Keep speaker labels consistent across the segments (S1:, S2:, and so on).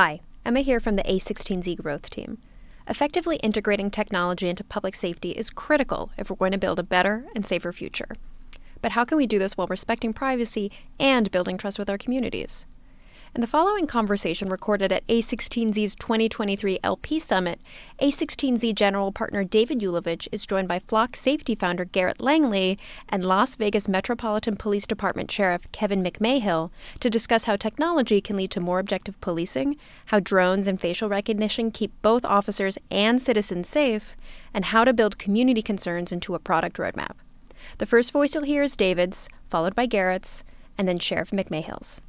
S1: Hi, Emma here from the A16Z growth team. Effectively integrating technology into public safety is critical if we're going to build a better and safer future. But how can we do this while respecting privacy and building trust with our communities? In the following conversation recorded at A16Z's 2023 LP Summit, A16Z General Partner David Ulevitch is joined by Flock Safety founder Garrett Langley and Las Vegas Metropolitan Police Department Sheriff Kevin McMahill to discuss how technology can lead to more objective policing, how drones and facial recognition keep both officers and citizens safe, and how to build community concerns into a product roadmap. The first voice you'll hear is David's, followed by Garrett's, and then Sheriff McMahill's.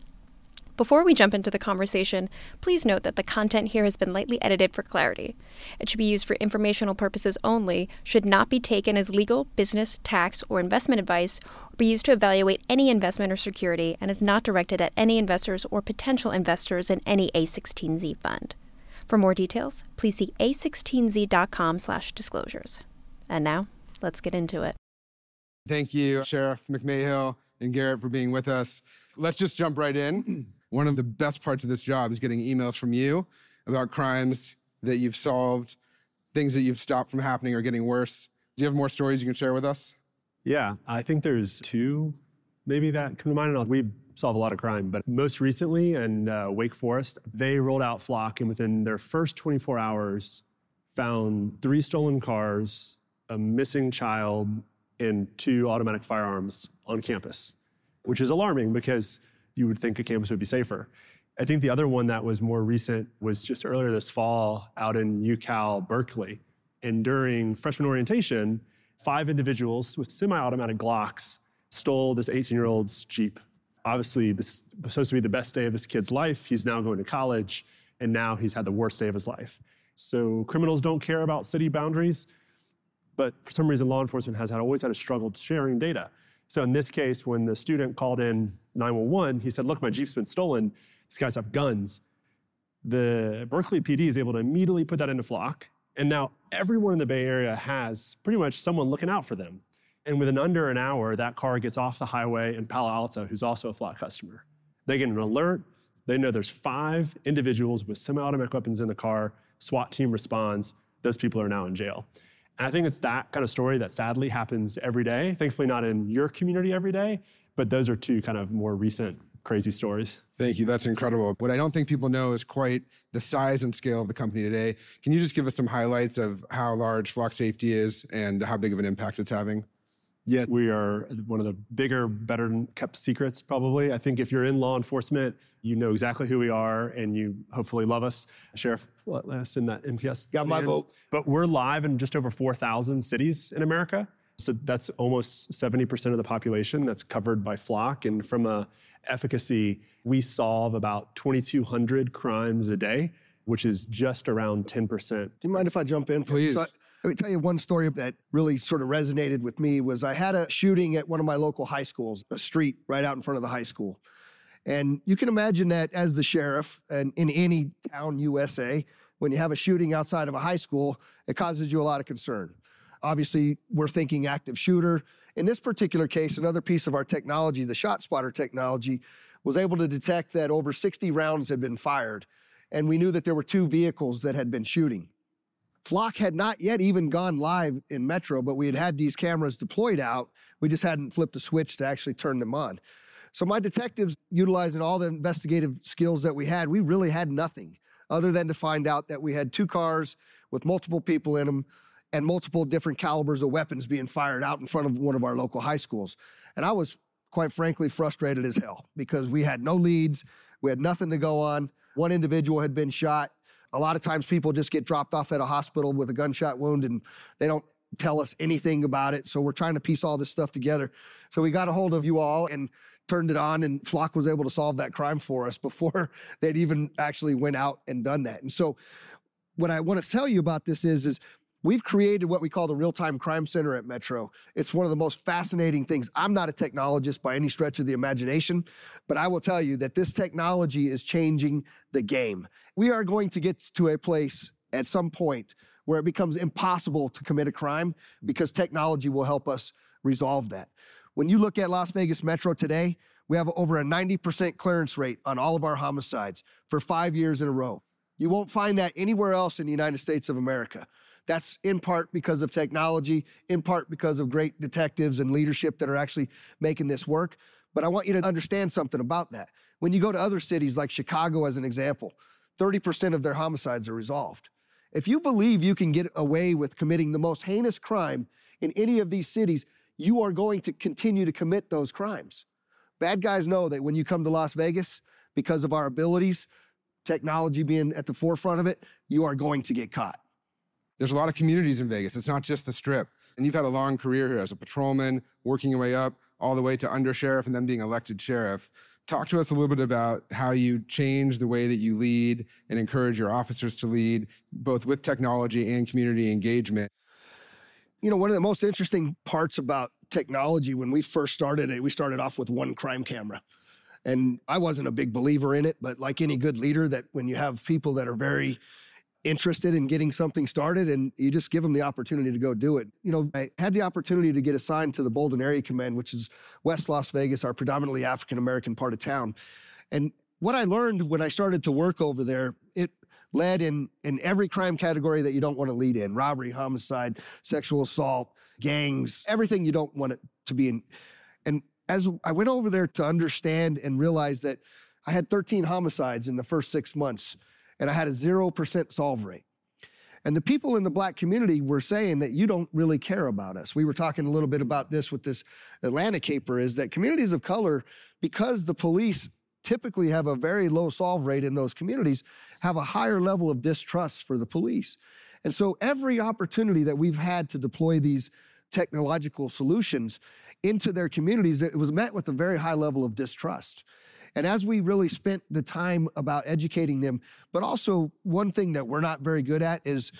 S1: Before we jump into the conversation, please note that the content here has been lightly edited for clarity. It should be used for informational purposes only, should not be taken as legal, business, tax, or investment advice, or be used to evaluate any investment or security, and is not directed at any investors or potential investors in any A16Z fund. For more details, please see a16z.com/disclosures. And now, let's get into it.
S2: Thank you, Sheriff McMahill and Garrett, for being with us. Let's just jump right in. One of the best parts of this job is getting emails from you about crimes that you've solved, things that you've stopped from happening or getting worse. Do you have more stories you can share with us?
S3: Yeah, I think there's two maybe that come to mind. We solve a lot of crime, but most recently in uh, Wake Forest, they rolled out Flock and within their first 24 hours found three stolen cars, a missing child, and two automatic firearms on campus, which is alarming because you would think a campus would be safer. I think the other one that was more recent was just earlier this fall out in UCal Berkeley. And during freshman orientation, five individuals with semi automatic Glocks stole this 18 year old's Jeep. Obviously, this was supposed to be the best day of this kid's life. He's now going to college, and now he's had the worst day of his life. So, criminals don't care about city boundaries, but for some reason, law enforcement has had, always had a struggle sharing data. So in this case, when the student called in 911, he said, look, my Jeep's been stolen. These guys have guns. The Berkeley PD is able to immediately put that into Flock. And now everyone in the Bay Area has pretty much someone looking out for them. And within under an hour, that car gets off the highway in Palo Alto, who's also a Flock customer. They get an alert. They know there's five individuals with semi-automatic weapons in the car. SWAT team responds. Those people are now in jail. And I think it's that kind of story that sadly happens every day. Thankfully, not in your community every day, but those are two kind of more recent crazy stories.
S2: Thank you. That's incredible. What I don't think people know is quite the size and scale of the company today. Can you just give us some highlights of how large Flock Safety is and how big of an impact it's having?
S3: Yeah, we are one of the bigger, better kept secrets, probably. I think if you're in law enforcement, you know exactly who we are and you hopefully love us. Sheriff, let us in that NPS.
S4: Got my vote.
S3: But we're live in just over 4,000 cities in America. So that's almost 70% of the population that's covered by Flock. And from a efficacy, we solve about 2,200 crimes a day, which is just around 10%.
S4: Do you mind if I jump in?
S2: Please.
S4: So let me tell you one story that really sort of resonated with me was I had a shooting at one of my local high schools, a street right out in front of the high school. And you can imagine that as the sheriff and in any town USA, when you have a shooting outside of a high school, it causes you a lot of concern. Obviously, we're thinking active shooter. In this particular case, another piece of our technology, the shot spotter technology, was able to detect that over 60 rounds had been fired. And we knew that there were two vehicles that had been shooting. Flock had not yet even gone live in Metro, but we had had these cameras deployed out. We just hadn't flipped the switch to actually turn them on. So my detectives, utilizing all the investigative skills that we had, we really had nothing other than to find out that we had two cars with multiple people in them and multiple different calibers of weapons being fired out in front of one of our local high schools. And I was quite frankly frustrated as hell because we had no leads, we had nothing to go on. One individual had been shot a lot of times people just get dropped off at a hospital with a gunshot wound and they don't tell us anything about it. So we're trying to piece all this stuff together. So we got a hold of you all and turned it on and Flock was able to solve that crime for us before they'd even actually went out and done that. And so what I want to tell you about this is is We've created what we call the Real Time Crime Center at Metro. It's one of the most fascinating things. I'm not a technologist by any stretch of the imagination, but I will tell you that this technology is changing the game. We are going to get to a place at some point where it becomes impossible to commit a crime because technology will help us resolve that. When you look at Las Vegas Metro today, We have over a 90% clearance rate on all of our homicides for five years in a row. You won't find that anywhere else in the United States of America. That's in part because of technology, in part because of great detectives and leadership that are actually making this work. But I want you to understand something about that. When you go to other cities like Chicago, as an example, 30% of their homicides are resolved. If you believe you can get away with committing the most heinous crime in any of these cities, you are going to continue to commit those crimes. Bad guys know that when you come to Las Vegas, because of our abilities, technology being at the forefront of it, you are going to get caught.
S2: There's a lot of communities in Vegas. It's not just the strip. And you've had a long career here as a patrolman, working your way up all the way to undersheriff and then being elected sheriff. Talk to us a little bit about how you change the way that you lead and encourage your officers to lead, both with technology and community engagement.
S4: You know, one of the most interesting parts about technology when we first started it, we started off with one crime camera. And I wasn't a big believer in it, but like any good leader, that when you have people that are very interested in getting something started and you just give them the opportunity to go do it. You know, I had the opportunity to get assigned to the Bolden Area Command, which is West Las Vegas, our predominantly African American part of town. And what I learned when I started to work over there, it led in in every crime category that you don't want to lead in robbery homicide sexual assault gangs everything you don't want it to be in and as i went over there to understand and realize that i had 13 homicides in the first six months and i had a 0% solve rate and the people in the black community were saying that you don't really care about us. We were talking a little bit about this with this Atlanta caper is that communities of color, because the police typically have a very low solve rate in those communities, have a higher level of distrust for the police. And so every opportunity that we've had to deploy these technological solutions into their communities, it was met with a very high level of distrust. And as we really spent the time about educating them, but also one thing that we're not very good at is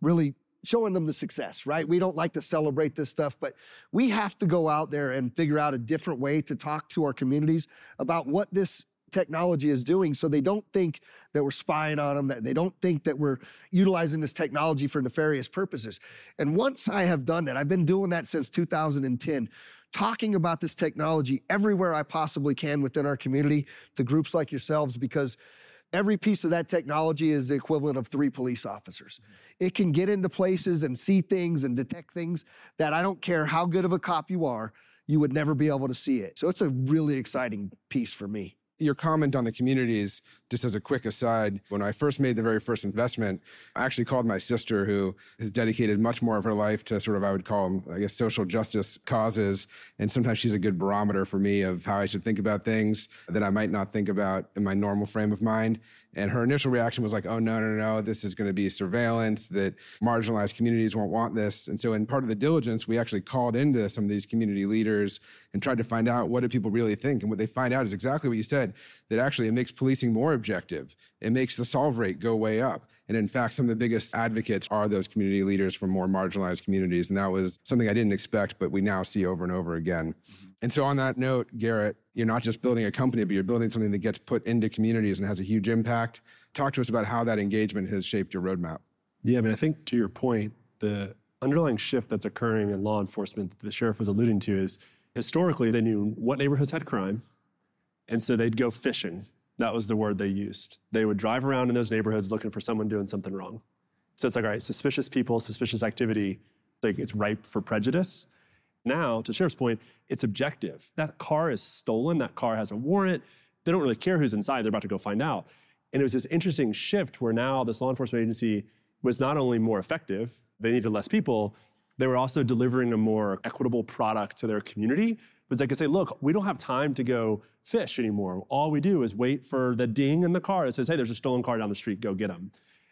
S4: really showing them the success, right? We don't like to celebrate this stuff, but we have to go out there and figure out a different way to talk to our communities about what this technology is doing so they don't think that we're spying on them, that they don't think that we're utilizing this technology for nefarious purposes. And once I have done that, I've been doing that since 2010, talking about this technology everywhere I possibly can within our community to groups like yourselves because every piece of that technology is the equivalent of three police officers. It can get into places and see things and detect things that I don't care how good of a cop you are, you would never be able to see it. So it's a really exciting piece for me
S2: your comment on the communities, just as a quick aside, when I first made the very first investment, I actually called my sister, who has dedicated much more of her life to sort of, I would call them, I guess, social justice causes. And sometimes she's a good barometer for me of how I should think about things that I might not think about in my normal frame of mind. And her initial reaction was like, oh, no, no, no, this is going to be surveillance, that marginalized communities won't want this. And so, in part of the diligence, we actually called into some of these community leaders and tried to find out what do people really think. And what they find out is exactly what you said that actually it makes policing more objective. It makes the solve rate go way up. And in fact, some of the biggest advocates are those community leaders from more marginalized communities. And that was something I didn't expect, but we now see over and over again. Mm-hmm. And so, on that note, Garrett, you're not just building a company, but you're building something that gets put into communities and has a huge impact. Talk to us about how that engagement has shaped your roadmap.
S3: Yeah, I mean, I think to your point, the underlying shift that's occurring in law enforcement that the sheriff was alluding to is historically they knew what neighborhoods had crime and so they'd go fishing. That was the word they used. They would drive around in those neighborhoods looking for someone doing something wrong. So it's like, all right, suspicious people, suspicious activity, like it's ripe for prejudice. Now, to Sheriff's point, it's objective. That car is stolen, that car has a warrant. They don't really care who's inside, they're about to go find out. And it was this interesting shift where now this law enforcement agency was not only more effective, they needed less people, they were also delivering a more equitable product to their community was they could say, look, we don't have time to go fish anymore. All we do is wait for the ding in the car that says, hey, there's a stolen car down the street, go get them.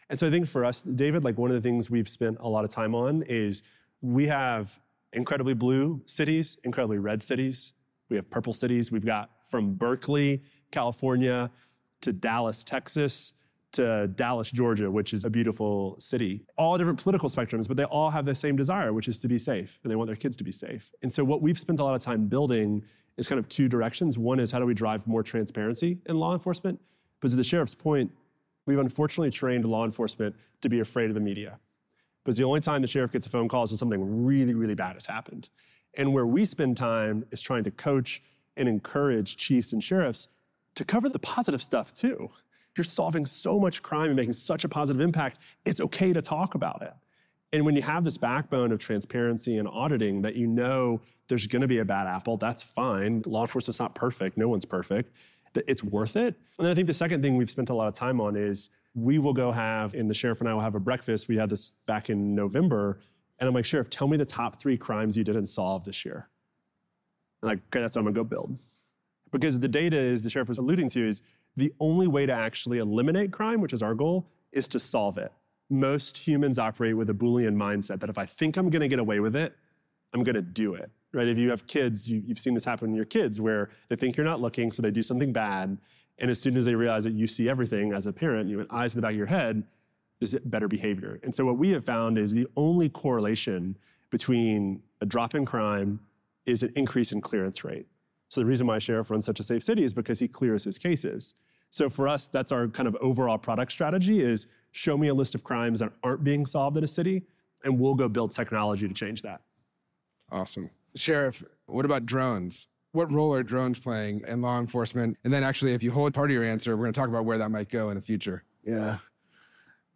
S3: And so I think for us, David, like one of the things we've spent a lot of time on is we have incredibly blue cities, incredibly red cities. We have purple cities. We've got from Berkeley, California to Dallas, Texas, to Dallas, Georgia, which is a beautiful city. All different political spectrums, but they all have the same desire, which is to be safe, and they want their kids to be safe. And so, what we've spent a lot of time building is kind of two directions. One is how do we drive more transparency in law enforcement? But to the sheriff's point, we've unfortunately trained law enforcement to be afraid of the media. Because the only time the sheriff gets a phone call is when something really, really bad has happened. And where we spend time is trying to coach and encourage chiefs and sheriffs to cover the positive stuff too. You're solving so much crime and making such a positive impact, it's okay to talk about it. And when you have this backbone of transparency and auditing that you know there's going to be a bad apple, that's fine. Law enforcement's not perfect, no one's perfect. It's worth it. And then I think the second thing we've spent a lot of time on is we will go have, and the sheriff and I will have a breakfast. We had this back in November. And I'm like, Sheriff, tell me the top three crimes you didn't solve this year. I'm like, okay, that's what I'm gonna go build. Because the data is, the sheriff was alluding to, is the only way to actually eliminate crime, which is our goal, is to solve it. Most humans operate with a Boolean mindset that if I think I'm gonna get away with it, I'm gonna do it. Right? If you have kids, you, have seen this happen in your kids where they think you're not looking, so they do something bad. And as soon as they realize that you see everything as a parent, you have eyes in the back of your head, there's better behavior. And so what we have found is the only correlation between a drop in crime is an increase in clearance rate. So the reason why Sheriff runs such a safe city is because he clears his cases. So for us, that's our kind of overall product strategy is show me a list of crimes that aren't being solved in a city, and we'll go build technology to change that.
S2: Awesome. Sheriff, what about drones? What role are drones playing in law enforcement? And then actually, if you hold part of your answer, we're going to talk about where that might go in the future.
S4: Yeah.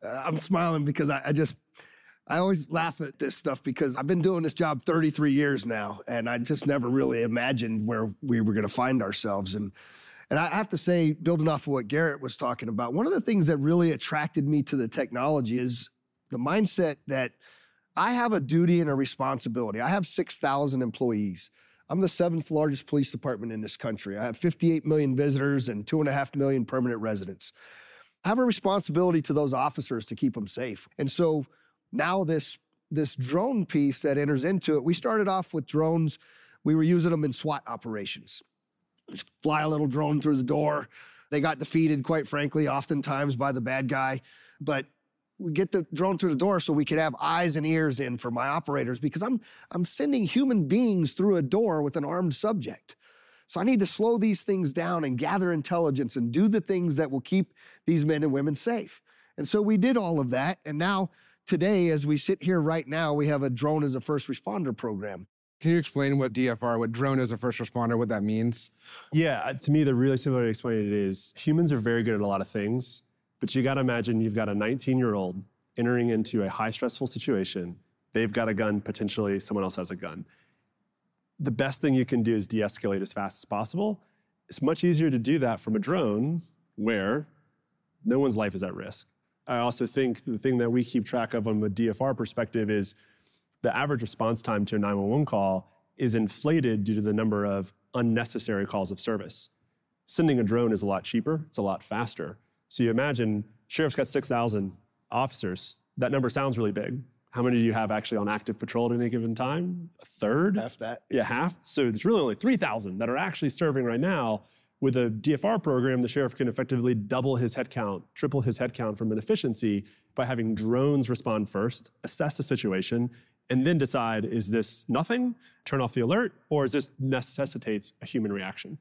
S4: Uh, I'm smiling because I, I just, I always laugh at this stuff because I've been doing this job 33 years now, and I just never really imagined where we were going to find ourselves. And and I have to say, building off of what Garrett was talking about, one of the things that really attracted me to the technology is the mindset that I have a duty and a responsibility. I have 6,000 employees. I'm the seventh largest police department in this country. I have 58 million visitors and two and a half million permanent residents. I have a responsibility to those officers to keep them safe. And so now this this drone piece that enters into it, we started off with drones. We were using them in SWAT operations. Fly a little drone through the door. They got defeated, quite frankly, oftentimes by the bad guy. But we get the drone through the door so we could have eyes and ears in for my operators because I'm I'm sending human beings through a door with an armed subject. So I need to slow these things down and gather intelligence and do the things that will keep these men and women safe. And so we did all of that. And now today, as we sit here right now, we have a drone as a first responder program.
S2: Can you explain what DFR, what drone as a first responder, what that means?
S3: Yeah, uh, to me, the really simple way to explain it is humans are very good at a lot of things, but you got to imagine you've got a 19 year old entering into a high stressful situation. They've got a gun, potentially someone else has a gun. The best thing you can do is de escalate as fast as possible. It's much easier to do that from a drone where no one's life is at risk. I also think the thing that we keep track of from a DFR perspective is the average response time to a 911 call is inflated due to the number of unnecessary calls of service. Sending a drone is a lot cheaper, it's a lot faster. So you imagine sheriff's got 6,000 officers. That number sounds really big. How many do you have actually on active patrol at any given time? A third?
S4: Half that.
S3: Yeah, half. So there's really only 3,000 that are actually serving right now with a DFR program, the sheriff can effectively double his headcount, triple his headcount from an efficiency by having drones respond first, assess the situation, and then decide is this nothing, turn off the alert, or is this necessitates a human reaction?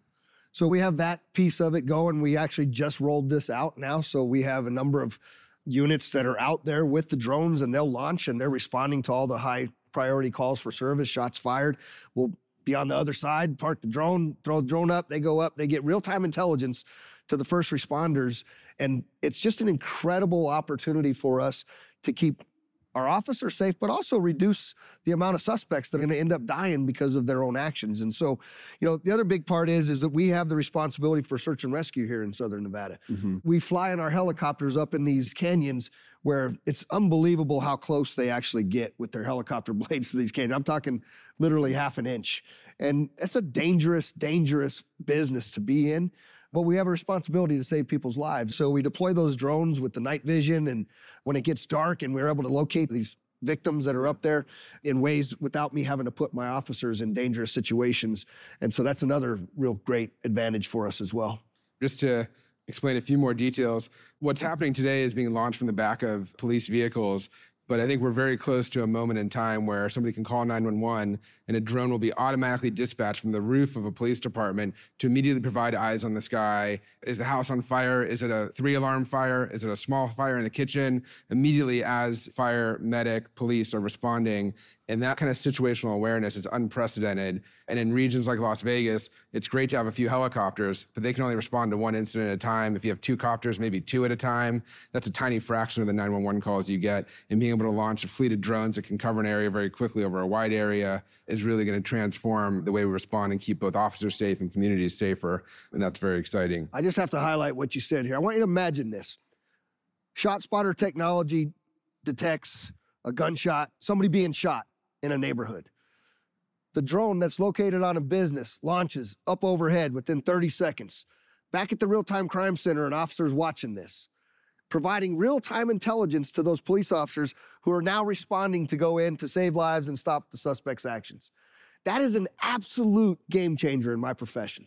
S4: So we have that piece of it going. We actually just rolled this out now. So we have a number of units that are out there with the drones and they'll launch and they're responding to all the high priority calls for service, shots fired. We'll be on the other side, park the drone, throw the drone up, they go up, they get real time intelligence to the first responders. And it's just an incredible opportunity for us to keep our officers safe, but also reduce the amount of suspects that are going to end up dying because of their own actions. And so, you know, the other big part is is that we have the responsibility for search and rescue here in Southern Nevada. Mm-hmm. We fly in our helicopters up in these canyons where it's unbelievable how close they actually get with their helicopter blades to these canyons. I'm talking literally half an inch. And it's a dangerous, dangerous business to be in but we have a responsibility to save people's lives. So we deploy those drones with the night vision, and when it gets dark, and we're able to locate these victims that are up there in ways without me having to put my officers in dangerous situations. And so that's another real great advantage for us as well.
S2: Just to explain a few more details, what's happening today is being launched from the back of police vehicles but I think we're very close to a moment in time where somebody can call 911 and a drone will be automatically dispatched from the roof of a police department to immediately provide eyes on the sky. Is the house on fire? Is it a three alarm fire? Is it a small fire in the kitchen? Immediately, as fire, medic, police are responding, And that kind of situational awareness is unprecedented. And in regions like Las Vegas, it's great to have a few helicopters, but they can only respond to one incident at a time. If you have two copters, maybe two at a time, that's a tiny fraction of the 911 calls you get. And being able to launch a fleet of drones that can cover an area very quickly over a wide area is really going to transform the way we respond and keep both officers safe and communities safer. And that's very exciting.
S4: I just have to highlight what you said here. I want you to imagine this. Shot spotter technology detects a gunshot, somebody being shot in a neighborhood. The drone that's located on a business launches up overhead within 30 seconds. Back at the real time crime center, an officer's watching this, providing real time intelligence to those police officers who are now responding to go in to save lives and stop the suspect's actions. That is an absolute game changer in my profession.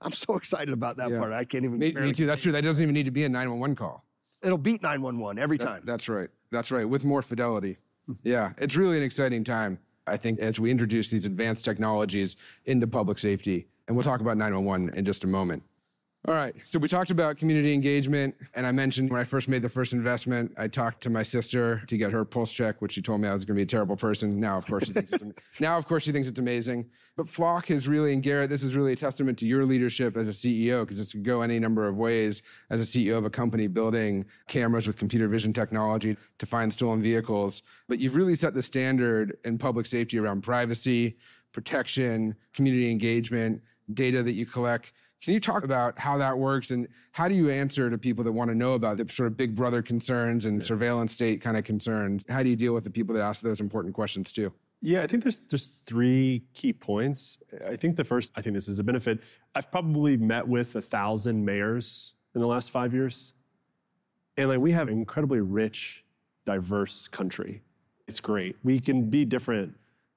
S4: I'm so excited about that
S2: Yeah.
S4: part. I can't even.
S2: Me, me too. That's true. That doesn't even need to be a 911 call.
S4: It'll beat 911 every
S2: That's,
S4: time.
S2: that's right. That's right. With more fidelity. Yeah, it's really an exciting time. I think as we introduce these advanced technologies into public safety, and we'll talk about 911 in just a moment. All right, so we talked about community engagement, and I mentioned when I first made the first investment, I talked to my sister to get her pulse check, which she told me I was going to be a terrible person. Now, of course, she thinks it's am- now, of course, she thinks it's amazing. But Flock is really, and Garrett, this is really a testament to your leadership as a CEO, because this could go any number of ways as a CEO of a company building cameras with computer vision technology to find stolen vehicles. But you've really set the standard in public safety around privacy, protection, community engagement, data that you collect. Can you talk about how that works and how do you answer to people that want to know about the sort of big brother concerns and surveillance state kind of concerns? How do you deal with the people that ask those important questions too?
S3: Yeah, I think there's there's three key points. I think the first, I think this is a benefit. I've probably met with a thousand mayors in the last five years, and like we have an incredibly rich, diverse country. It's great. We can be different,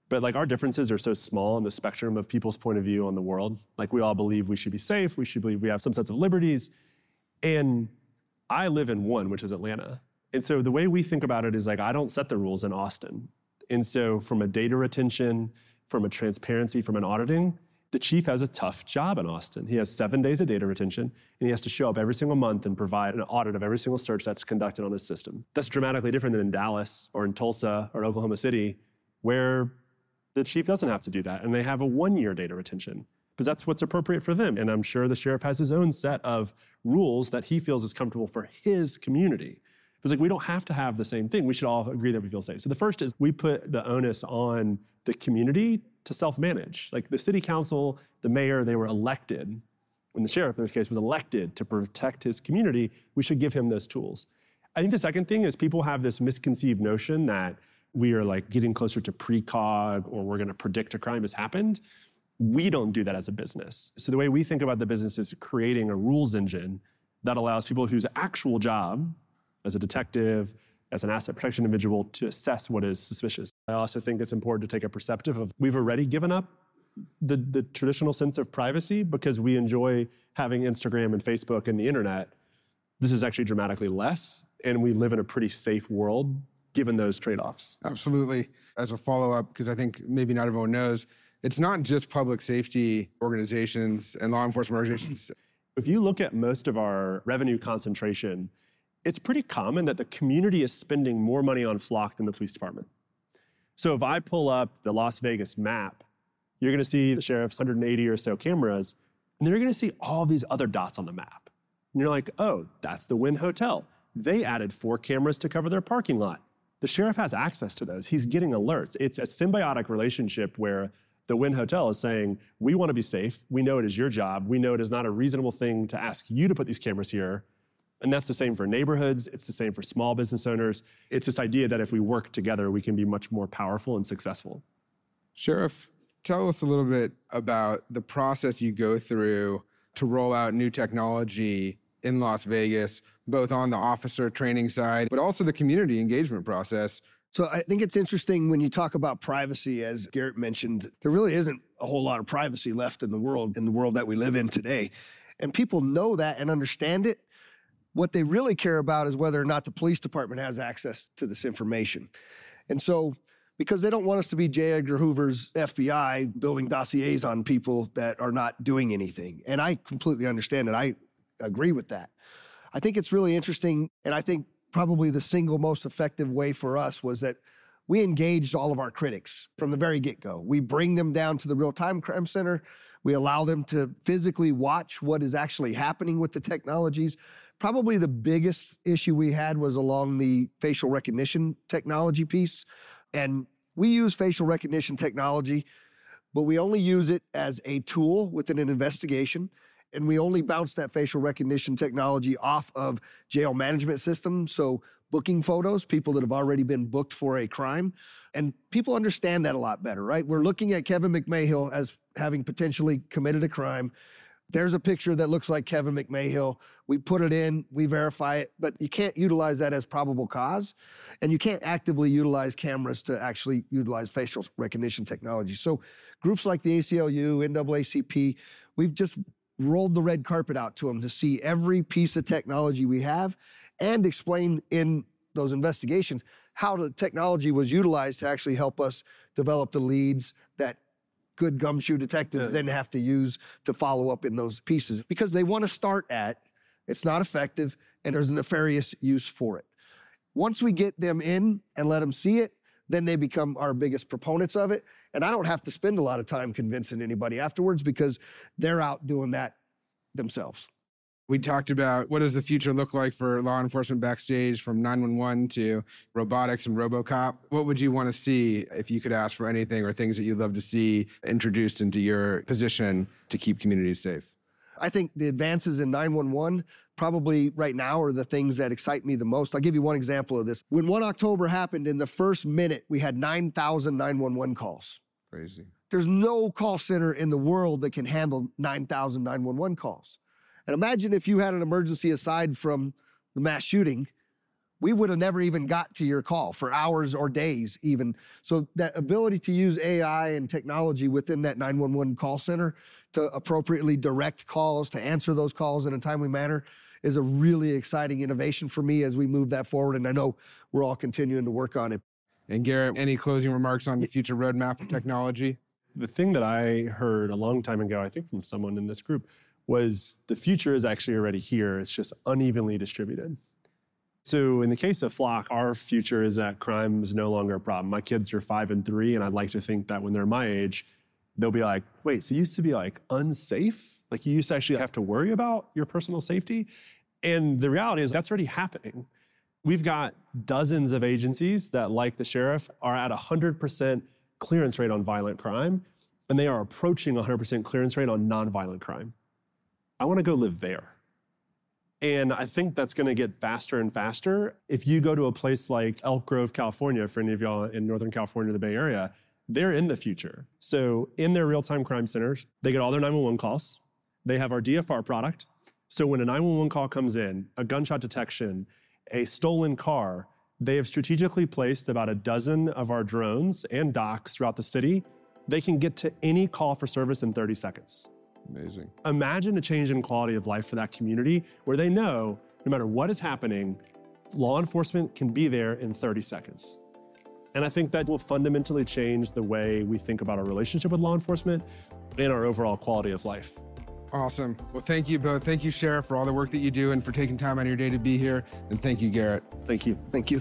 S3: but like our differences are so small in the spectrum of people's point of view on the world. Like we all believe we should be safe. We should believe we have some sense of liberties, and I live in one, which is Atlanta. And so the way we think about it is like I don't set the rules in Austin. And so, from a data retention, from a transparency, from an auditing, the chief has a tough job in Austin. He has seven days of data retention, and he has to show up every single month and provide an audit of every single search that's conducted on his system. That's dramatically different than in Dallas or in Tulsa or Oklahoma City, where the chief doesn't have to do that, and they have a one year data retention. Because that's what's appropriate for them. And I'm sure the sheriff has his own set of rules that he feels is comfortable for his community. It's like we don't have to have the same thing. We should all agree that we feel safe. So the first is we put the onus on the community to self-manage. Like the city council, the mayor, they were elected. When the sheriff in this case was elected to protect his community, we should give him those tools. I think the second thing is people have this misconceived notion that we are like getting closer to precog or we're going to predict a crime has happened. We don't do that as a business. So the way we think about the business is creating a rules engine that allows people whose actual job as a detective, as an asset protection individual, to assess what is suspicious. I also think it's important to take a perceptive of we've already given up the, the traditional sense of privacy because we enjoy having Instagram and Facebook and the internet. This is actually dramatically less, and we live in a pretty safe world given those trade offs.
S2: Absolutely. As a follow up, because I think maybe not everyone knows, it's not just public safety organizations and law enforcement organizations.
S3: If you look at most of our revenue concentration, it's pretty common that the community is spending more money on Flock than the police department. So if I pull up the Las Vegas map, you're going to see the sheriff's 180 or so cameras, and you're going to see all these other dots on the map. And you're like, oh, that's the Wynn Hotel. They added four cameras to cover their parking lot. The sheriff has access to those. He's getting alerts. It's a symbiotic relationship where the Wynn Hotel is saying, we want to be safe. We know it is your job. We know it is not a reasonable thing to ask you to put these cameras here. And that's the same for neighborhoods. It's the same for small business owners. It's this idea that if we work together, we can be much more powerful and successful.
S2: Sheriff, tell us a little bit about the process you go through to roll out new technology in Las Vegas, both on the officer training side, but also the community engagement process.
S4: So I think it's interesting when you talk about privacy, as Garrett mentioned, there really isn't a whole lot of privacy left in the world, in the world that we live in today. And people know that and understand it. What they really care about is whether or not the police department has access to this information. And so, because they don't want us to be J. Edgar Hoover's FBI building dossiers on people that are not doing anything. And I completely understand it. I agree with that. I think it's really interesting. And I think probably the single most effective way for us was that we engaged all of our critics from the very get go. We bring them down to the real time crime center. We allow them to physically watch what is actually happening with the technologies. Probably the biggest issue we had was along the facial recognition technology piece. And we use facial recognition technology, but we only use it as a tool within an investigation. And we only bounce that facial recognition technology off of jail management systems. So booking photos, people that have already been booked for a crime. And people understand that a lot better, right? We're looking at Kevin McMahill as having potentially committed a crime. There's a picture that looks like Kevin McMahill. We put it in, we verify it, but you can't utilize that as probable cause. And you can't actively utilize cameras to actually utilize facial recognition technology. So groups like the ACLU, NAACP, we've just rolled the red carpet out to them to see every piece of technology we have and explain in those investigations how the technology was utilized to actually help us develop the leads that good gumshoe detectives yeah. then have to use to follow up in those pieces because they want to start at it's not effective and there's a nefarious use for it. Once we get them in and let them see it, then they become our biggest proponents of it. And I don't have to spend a lot of time convincing anybody afterwards because they're out doing that themselves.
S2: We talked about what does the future look like for law enforcement backstage from 911 to robotics and RoboCop. What would you want to see if you could ask for anything or things that you'd love to see introduced into your position to keep communities safe?
S4: I think the advances in 911 probably right now are the things that excite me the most. I'll give you one example of this. When 1 October happened, in the first minute, we had 9,000 911 calls.
S2: Crazy.
S4: There's no call center in the world that can handle 9,000 911 calls. And imagine if you had an emergency aside from the mass shooting, we would have never even got to your call for hours or days, even. So, that ability to use AI and technology within that 911 call center to appropriately direct calls, to answer those calls in a timely manner, is a really exciting innovation for me as we move that forward. And I know we're all continuing to work on it.
S2: And Garrett, any closing remarks on the future roadmap of technology?
S3: The thing that I heard a long time ago, I think from someone in this group, was the future is actually already here. It's just unevenly distributed. So in the case of Flock, our future is that crime is no longer a problem. My kids are five and three, and I'd like to think that when they're my age, they'll be like, wait, so you used to be like unsafe? Like you used to actually have to worry about your personal safety? And the reality is that's already happening. We've got dozens of agencies that, like the sheriff, are at 100% clearance rate on violent crime, and they are approaching 100% clearance rate on nonviolent crime. I want to go live there. And I think that's going to get faster and faster. If you go to a place like Elk Grove, California, for any of y'all in Northern California, the Bay Area, they're in the future. So in their real-time crime centers, they get all their 911 calls. They have our DFR product. So when a 911 call comes in, a gunshot detection, a stolen car, they have strategically placed about a dozen of our drones and docks throughout the city. They can get to any call for service in 30 seconds.
S2: Amazing.
S3: Imagine a change in quality of life for that community where they know no matter what is happening, law enforcement can be there in 30 seconds. And I think that will fundamentally change the way we think about our relationship with law enforcement and our overall quality of life.
S2: Awesome. Well, thank you both. Thank you, Sheriff, for all the work that you do and for taking time on your day to be here. And thank you, Garrett.
S3: Thank you.
S4: Thank you.